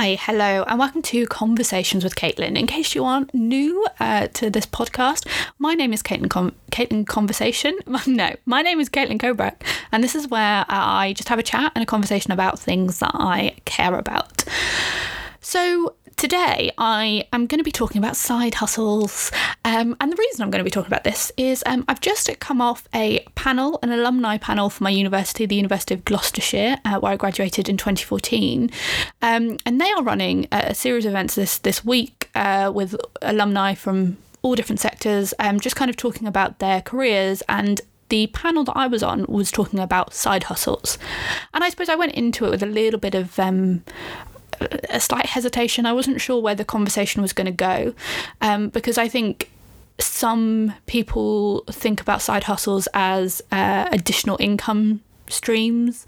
Hi, hello, and welcome to Conversations with Caitlin. In case you aren't new uh, to this podcast, my name is Caitlin, Caitlin Conversation. no, my name is Caitlin Kobrak, and this is where I just have a chat and a conversation about things that I care about. So, Today, I am going to be talking about side hustles. Um, and the reason I'm going to be talking about this is um, I've just come off a panel, an alumni panel for my university, the University of Gloucestershire, uh, where I graduated in 2014. Um, and they are running a series of events this, this week uh, with alumni from all different sectors, um, just kind of talking about their careers and the panel that I was on was talking about side hustles. And I suppose I went into it with a little bit of um, a slight hesitation. I wasn't sure where the conversation was going to go um, because I think some people think about side hustles as uh, additional income streams,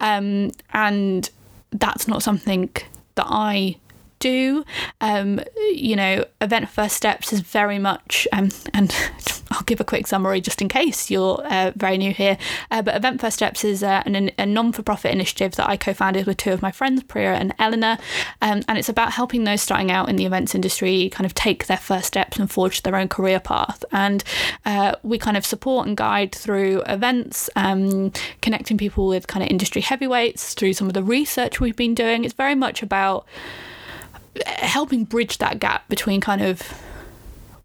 um, and that's not something that I do. Um, you know, Event First Steps is very much, um, and I'll give a quick summary just in case you're uh, very new here. Uh, but Event First Steps is uh, an, a non for profit initiative that I co founded with two of my friends, Priya and Eleanor. Um, and it's about helping those starting out in the events industry kind of take their first steps and forge their own career path. And uh, we kind of support and guide through events, um, connecting people with kind of industry heavyweights through some of the research we've been doing. It's very much about helping bridge that gap between kind of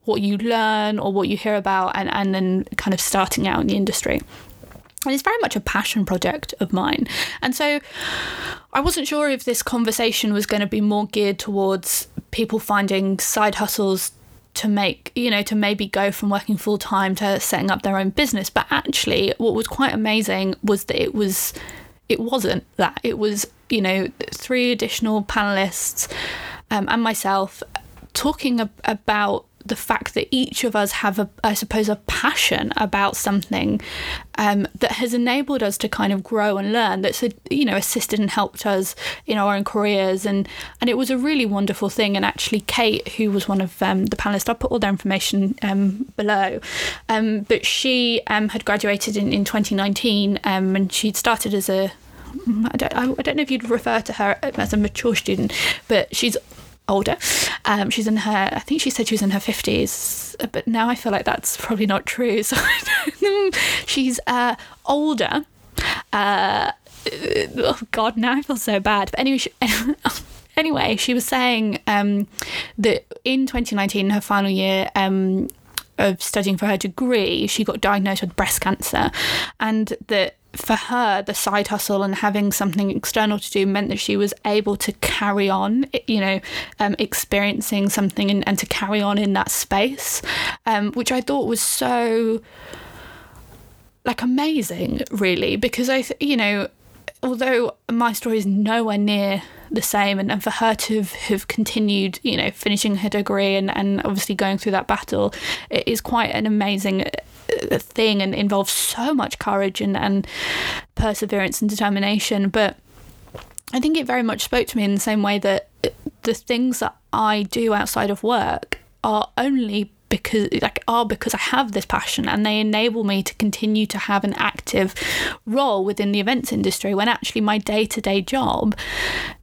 what you learn or what you hear about and, and then kind of starting out in the industry. And it's very much a passion project of mine. And so I wasn't sure if this conversation was going to be more geared towards people finding side hustles to make, you know, to maybe go from working full time to setting up their own business. But actually, what was quite amazing was that it was, it wasn't that. It was, you know, three additional panelists um, and myself talking ab- about the fact that each of us have a i suppose a passion about something um, that has enabled us to kind of grow and learn that's you know assisted and helped us in our own careers. And and it was a really wonderful thing. And actually kate who was one of um, the panelists i'll put all their information um, below um, but she um, had graduated in, in 2019 um, and she'd started as a I don't, I don't know if you'd refer to her as a mature student, but she's older. Um, she's in her, I think she said she was in her 50s, but now I feel like that's probably not true. So she's uh, older. Uh, oh God, now I feel so bad. But anyway, she, anyway, she was saying um, that in 2019, her final year, um, of studying for her degree, she got diagnosed with breast cancer, and that for her, the side hustle and having something external to do meant that she was able to carry on, you know, um, experiencing something and, and, to carry on in that space, um, which I thought was so like amazing, really, because I, th- you know, although my story is nowhere near the same and, and for her to have, have continued you know finishing her degree and, and obviously going through that battle it is quite an amazing thing and involves so much courage and, and perseverance and determination. But I think it very much spoke to me in the same way that the things that I do outside of work are only because like are because I have this passion and they enable me to continue to have an active role within the events industry when actually my day-to-day job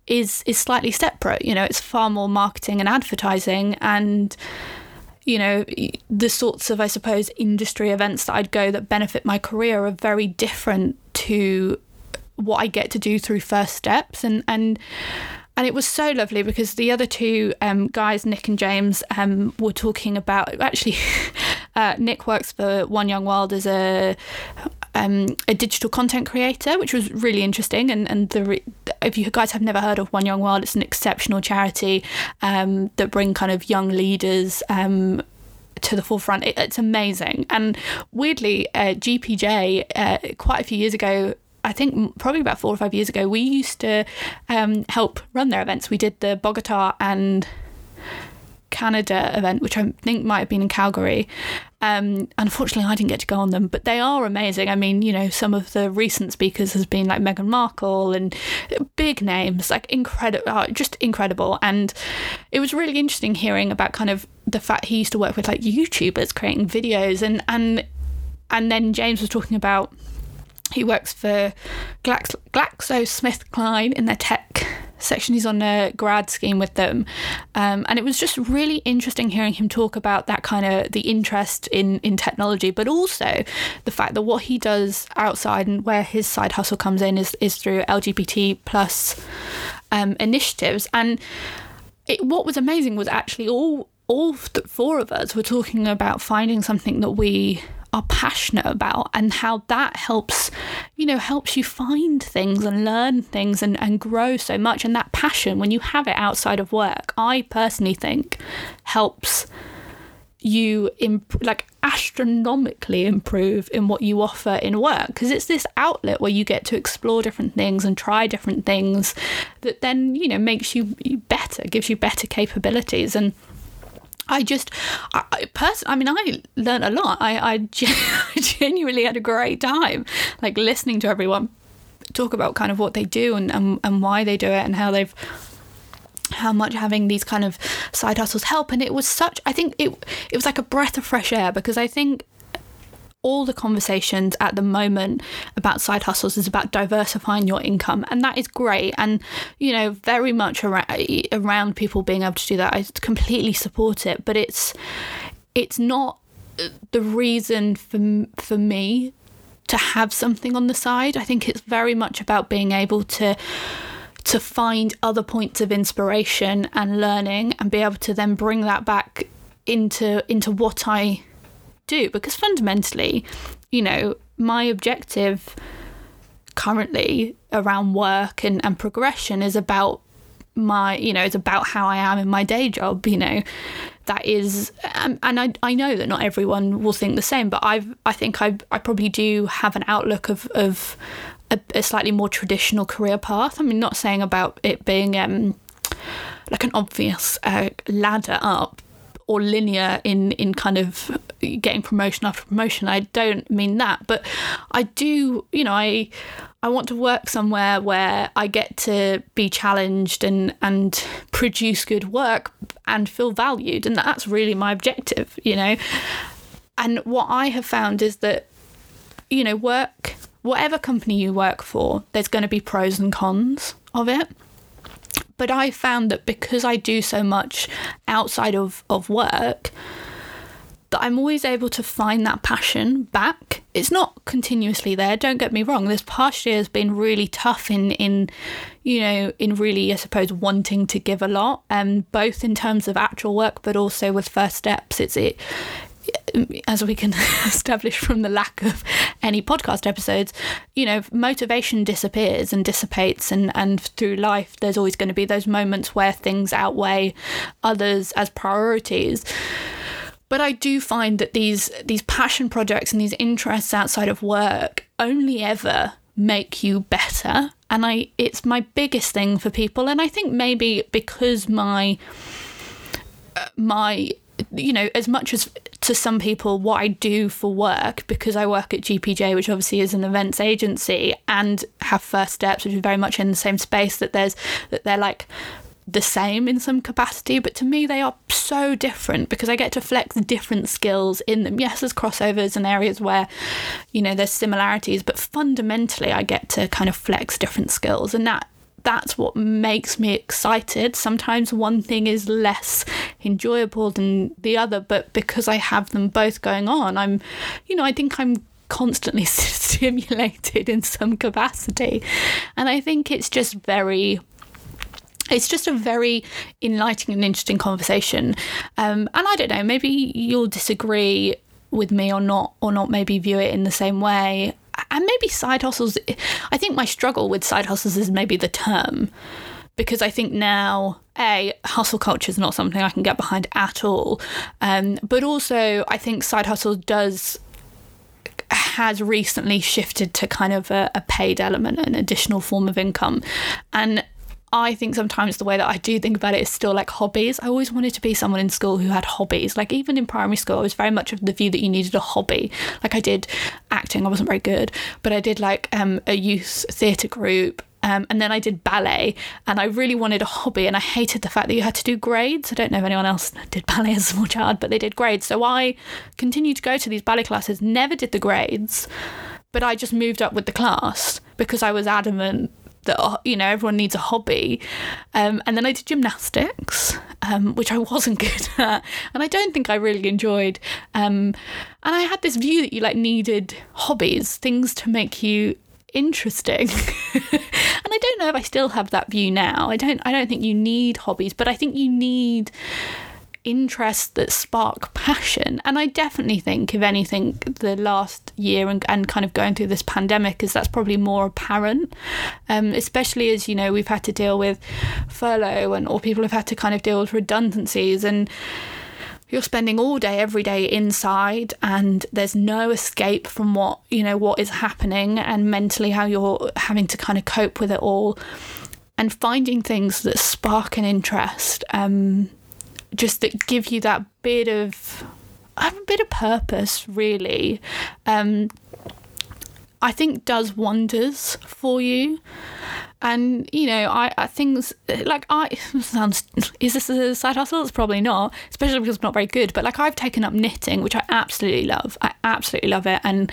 is is slightly separate. You know it's far more marketing and advertising and you know the sorts of I suppose industry events that I'd go that benefit my career are very different to what I get to do through first steps and and and it was so lovely because the other two um, guys, Nick and James, um, were talking about actually. Uh, Nick works for One Young World as a um, a digital content creator, which was really interesting. And and the if you guys have never heard of One Young World, it's an exceptional charity um, that bring kind of young leaders. Um, to the forefront, it, it's amazing. And weirdly, uh, GPJ uh, quite a few years ago I think probably about four or five years ago, we used to um, help run their events. We did the Bogota and Canada event, which I think might have been in Calgary. Um, unfortunately, I didn't get to go on them, but they are amazing. I mean, you know, some of the recent speakers has been like Meghan Markle and big names, like incredible, uh, just incredible. And it was really interesting hearing about kind of the fact he used to work with like YouTubers creating videos, and and and then James was talking about he works for Glax- GlaxoSmithKline in their tech section. He's on a grad scheme with them, um, and it was just really interesting hearing him talk about that kind of the interest in in technology, but also the fact that what he does outside and where his side hustle comes in is is through LGBT plus um, initiatives. And it, what was amazing was actually all all four of us were talking about finding something that we are passionate about and how that helps you know helps you find things and learn things and, and grow so much. And that passion when you have it outside of work i personally think helps you imp- like astronomically improve in what you offer in work. Because it's this outlet where you get to explore different things and try different things that then you know makes you better gives you better capabilities. And I just, I, I I mean, I learned a lot. I, I genuinely had a great time, like listening to everyone talk about kind of what they do and, and, and why they do it and how they've how much having these kind of side hustles help and it was such i think it it was like a breath of fresh air because i think all the conversations at the moment about side hustles is about diversifying your income and that is great. And you know very much around, around people being able to do that i completely support it but it's it's not the reason for for me to have something on the side. I think it's very much about being able to to find other points of inspiration and learning and be able to then bring that back into into what I do because fundamentally, you know, my objective currently around work and, and progression is about my you know it's about how i am in my day job you know. That is um, and I, I know that not everyone will think the same but i've i think i i probably do have an outlook of of a, a slightly more traditional career path. I mean not saying about it being um like an obvious uh, ladder up or linear in in kind of getting promotion after promotion. I don't mean that, but I do. You know, I I want to work somewhere where I get to be challenged and and produce good work and feel valued, and that's really my objective. You know, and what I have found is that you know work whatever company you work for, there's going to be pros and cons of it. But I found that because I do so much outside of, of work, that I'm always able to find that passion back. It's not continuously there, don't get me wrong. This past year has been really tough in in you know, in really I suppose wanting to give a lot, and um, both in terms of actual work but also with first steps. It's it as we can establish from the lack of any podcast episodes, you know, motivation disappears and dissipates, and, and through life, there's always going to be those moments where things outweigh others as priorities. But I do find that these these passion projects and these interests outside of work only ever make you better, and I it's my biggest thing for people, and I think maybe because my uh, my you know, as much as to some people what I do for work, because I work at GPJ, which obviously is an events agency, and have First Steps, which is very much in the same space, that there's that they're like the same in some capacity, but to me they are so different because I get to flex different skills in them. Yes, there's crossovers and areas where, you know, there's similarities, but fundamentally I get to kind of flex different skills and that that's what makes me excited. Sometimes one thing is less enjoyable than the other, but because I have them both going on, I'm, you know, I think I'm constantly stimulated in some capacity. And I think it's just very it's just a very enlightening and interesting conversation. Um, and I don't know, maybe you'll disagree with me or not, or not maybe view it in the same way and maybe side hustles. I think my struggle with side hustles is maybe the term because I think now, A, hustle culture is not something I can get behind at all. Um, but also, I think side hustle does has recently shifted to kind of a, a paid element, an additional form of income. And I think sometimes the way that I do think about it is still like hobbies. I always wanted to be someone in school who had hobbies. Like even in primary school, I was very much of the view that you needed a hobby. Like I did acting, I wasn't very good, but I did like um, a youth theatre group. Um, and then I did ballet, and I really wanted a hobby, and I hated the fact that you had to do grades. I don't know if anyone else did ballet as a small child, but they did grades. So I continued to go to these ballet classes, never did the grades, but I just moved up with the class because I was adamant that you know everyone needs a hobby. Um, and then I did gymnastics, um, which I wasn't good at, and I don't think I really enjoyed. Um, and I had this view that you like needed hobbies, things to make you interesting. and I don't know if I still have that view now. I don't I don't think you need hobbies, but I think you need interests that spark passion. And I definitely think, if anything, the last year and, and kind of going through this pandemic is that's probably more apparent, um, especially as, you know, we've had to deal with furlough and or people have had to kind of deal with redundancies and you're spending all day every day inside and there's no escape from what you know what is happening and mentally how you're having to kind of cope with it all and finding things that spark an interest um, just that give you that bit of have a bit of purpose really. Um, I think does wonders for you and you know I, I things like I sounds is this a side hustle? It's probably not especially because it's not very good. But like I've taken up knitting which I absolutely love. I absolutely love it. And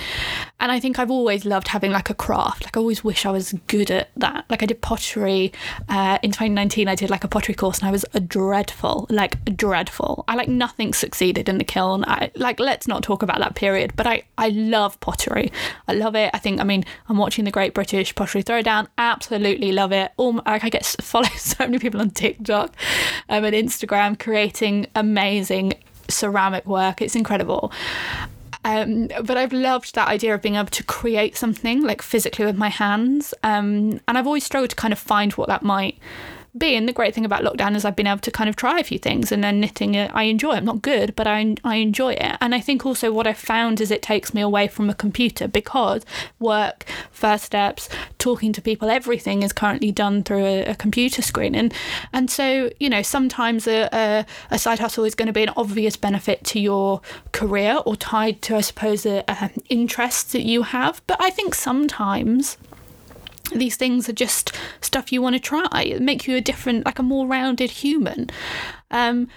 and I think I've always loved having like a craft. Like I always wish I was good at that. Like I did pottery uh, in 2019 I did like a pottery course and I was a dreadful like dreadful. I like nothing succeeded in the kiln. I like let's not talk about that period but I I love pottery. I love it. I think I mean I'm watching the Great British Pottery Throwdown. Absolutely absolutely love it. All like I get follow so many people on TikTok um, and Instagram creating amazing ceramic work. It's incredible. Um, but I've loved that idea of being able to create something like physically with my hands. Um, and I've always struggled to kind of find what that might be. And the great thing about lockdown is I've been able to kind of try a few things and then knitting it, I enjoy. I'm not good, but I, I enjoy it. And I think also what I've found is it takes me away from a computer because work, first steps, talking to people, everything is currently done through a, a computer screen. And, and so, you know, sometimes a, a, a, side hustle is going to be an obvious benefit to your career or tied to, I suppose, a interests that you have. But I think sometimes these things are just stuff you want to try. make you a different, like a more rounded human. Um,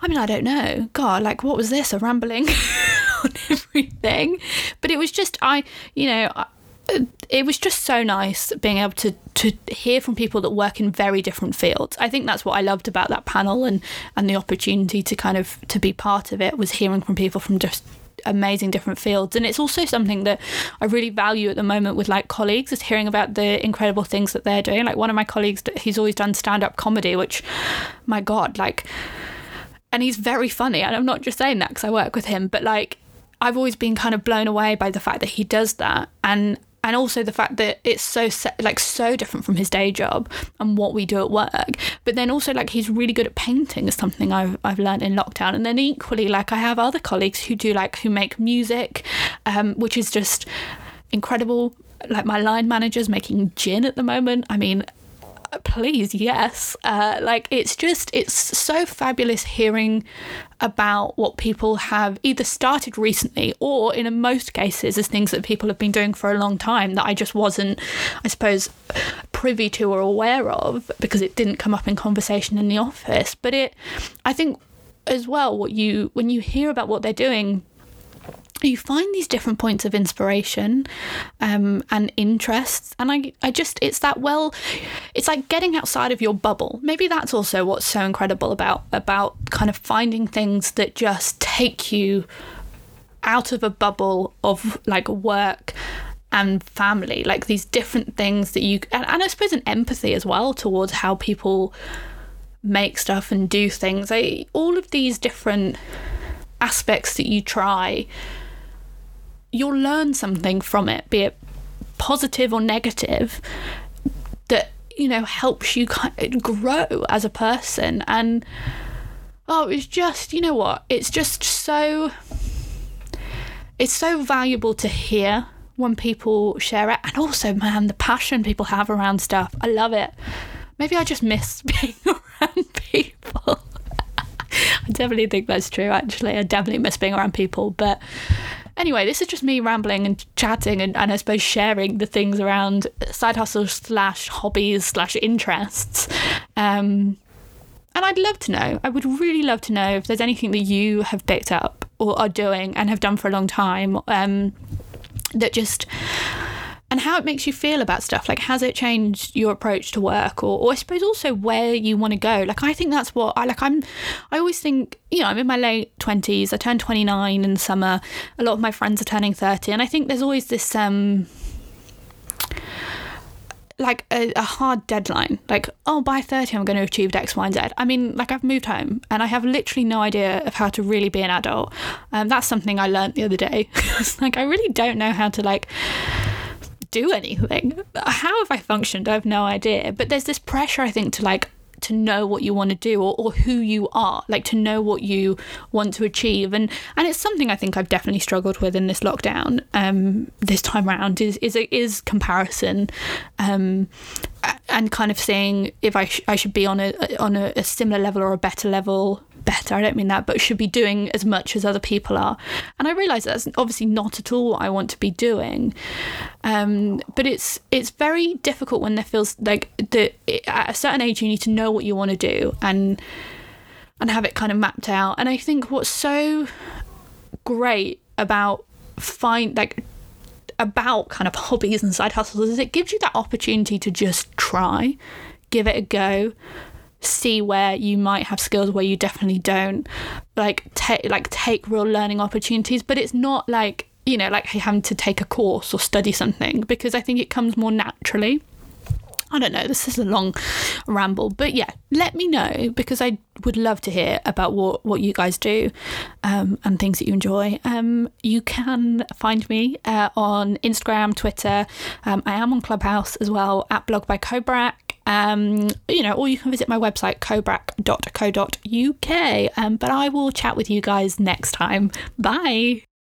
I mean, I don't know. God, like, what was this? A rambling on everything. But it was just, I, you know, it was just so nice being able to to hear from people that work in very different fields. I think that's what I loved about that panel and and the opportunity to kind of to be part of it was hearing from people from just amazing different fields. And it's also something that i really value at the moment with like colleagues is hearing about the incredible things that they're doing. Like one of my colleagues he's always done stand-up comedy which my god like and he's very funny. And i'm not just saying that because i work with him but like I've always been kind of blown away by the fact that he does that. And and also the fact that it's so like so different from his day job and what we do at work. But then also like he's really good at painting is something I've, I've learned in lockdown. And then equally like I have other colleagues who do like who make music um, which is just incredible. Like my line manager's making gin at the moment. I mean please yes. Uh, like it's just it's so fabulous hearing about what people have either started recently or in most cases as things that people have been doing for a long time that i just wasn't i suppose privy to or aware of because it didn't come up in conversation in the office. But it i think as well what you when you hear about what they're doing you find these different points of inspiration um, and interests and I, I just it's that well it's like getting outside of your bubble. Maybe that's also what's so incredible about about kind of finding things that just take you out of a bubble of like work and family like these different things that you and, and i suppose an empathy as well towards how people make stuff and do things. I, all of these different aspects that you try you'll learn something from it, be it positive or negative, that you know helps you grow as a person. And oh, it's just you know what? It's just so it's so valuable to hear when people share it, and also, man, the passion people have around stuff. I love it. Maybe I just miss being around people. I definitely think that's true, actually. I definitely miss being around people. But Anyway, this is just me rambling and chatting and, and I suppose sharing the things around side hustles slash hobbies slash interests. Um, and I'd love to know, I would really love to know if there's anything that you have picked up or are doing and have done for a long time um, that just and how it makes you feel about stuff. Like, has it changed your approach to work, or, or I suppose also where you want to go? Like, I think that's what I like. I'm, I always think, you know, I'm in my late twenties. I turned 29 in summer. A lot of my friends are turning 30, and I think there's always this um like a, a, hard deadline like oh by 30 i'm going to achieve x y and z i mean like i've moved home and i have literally no idea of how to really be an adult um, that's something i learned the other day like i really don't know how to like do anything. How have I functioned? I have no idea. But there's this pressure, I think, to like to know what you want to do or, or who you are like to know what you want to achieve and and it's something I think I've definitely struggled with in this lockdown um this time around is is is comparison um and kind of saying if I, sh- I should be on a on a, a similar level or a better level better. I don't mean that, but should be doing as much as other people are. And I realise that's obviously not at all what I want to be doing. Um, but it's it's very difficult when there feels like that at a certain age you need to know what you want to do and and have it kind of mapped out. And I think what's so great about find like about kind of hobbies and side hustles is it gives you that opportunity to just try, give it a go, see where you might have skills where you definitely don't like take like take real learning opportunities but it's not like you know like having to take a course or study something because i think it comes more naturally I don't know, this is a long ramble, but yeah, let me know because I would love to hear about what, what you guys do um, and things that you enjoy. Um, you can find me uh, on Instagram, Twitter. Um, I am on Clubhouse as well at Blog by Kobrak. Um, you know, or you can visit my website, kobrak.co.uk. Um, but I will chat with you guys next time. Bye.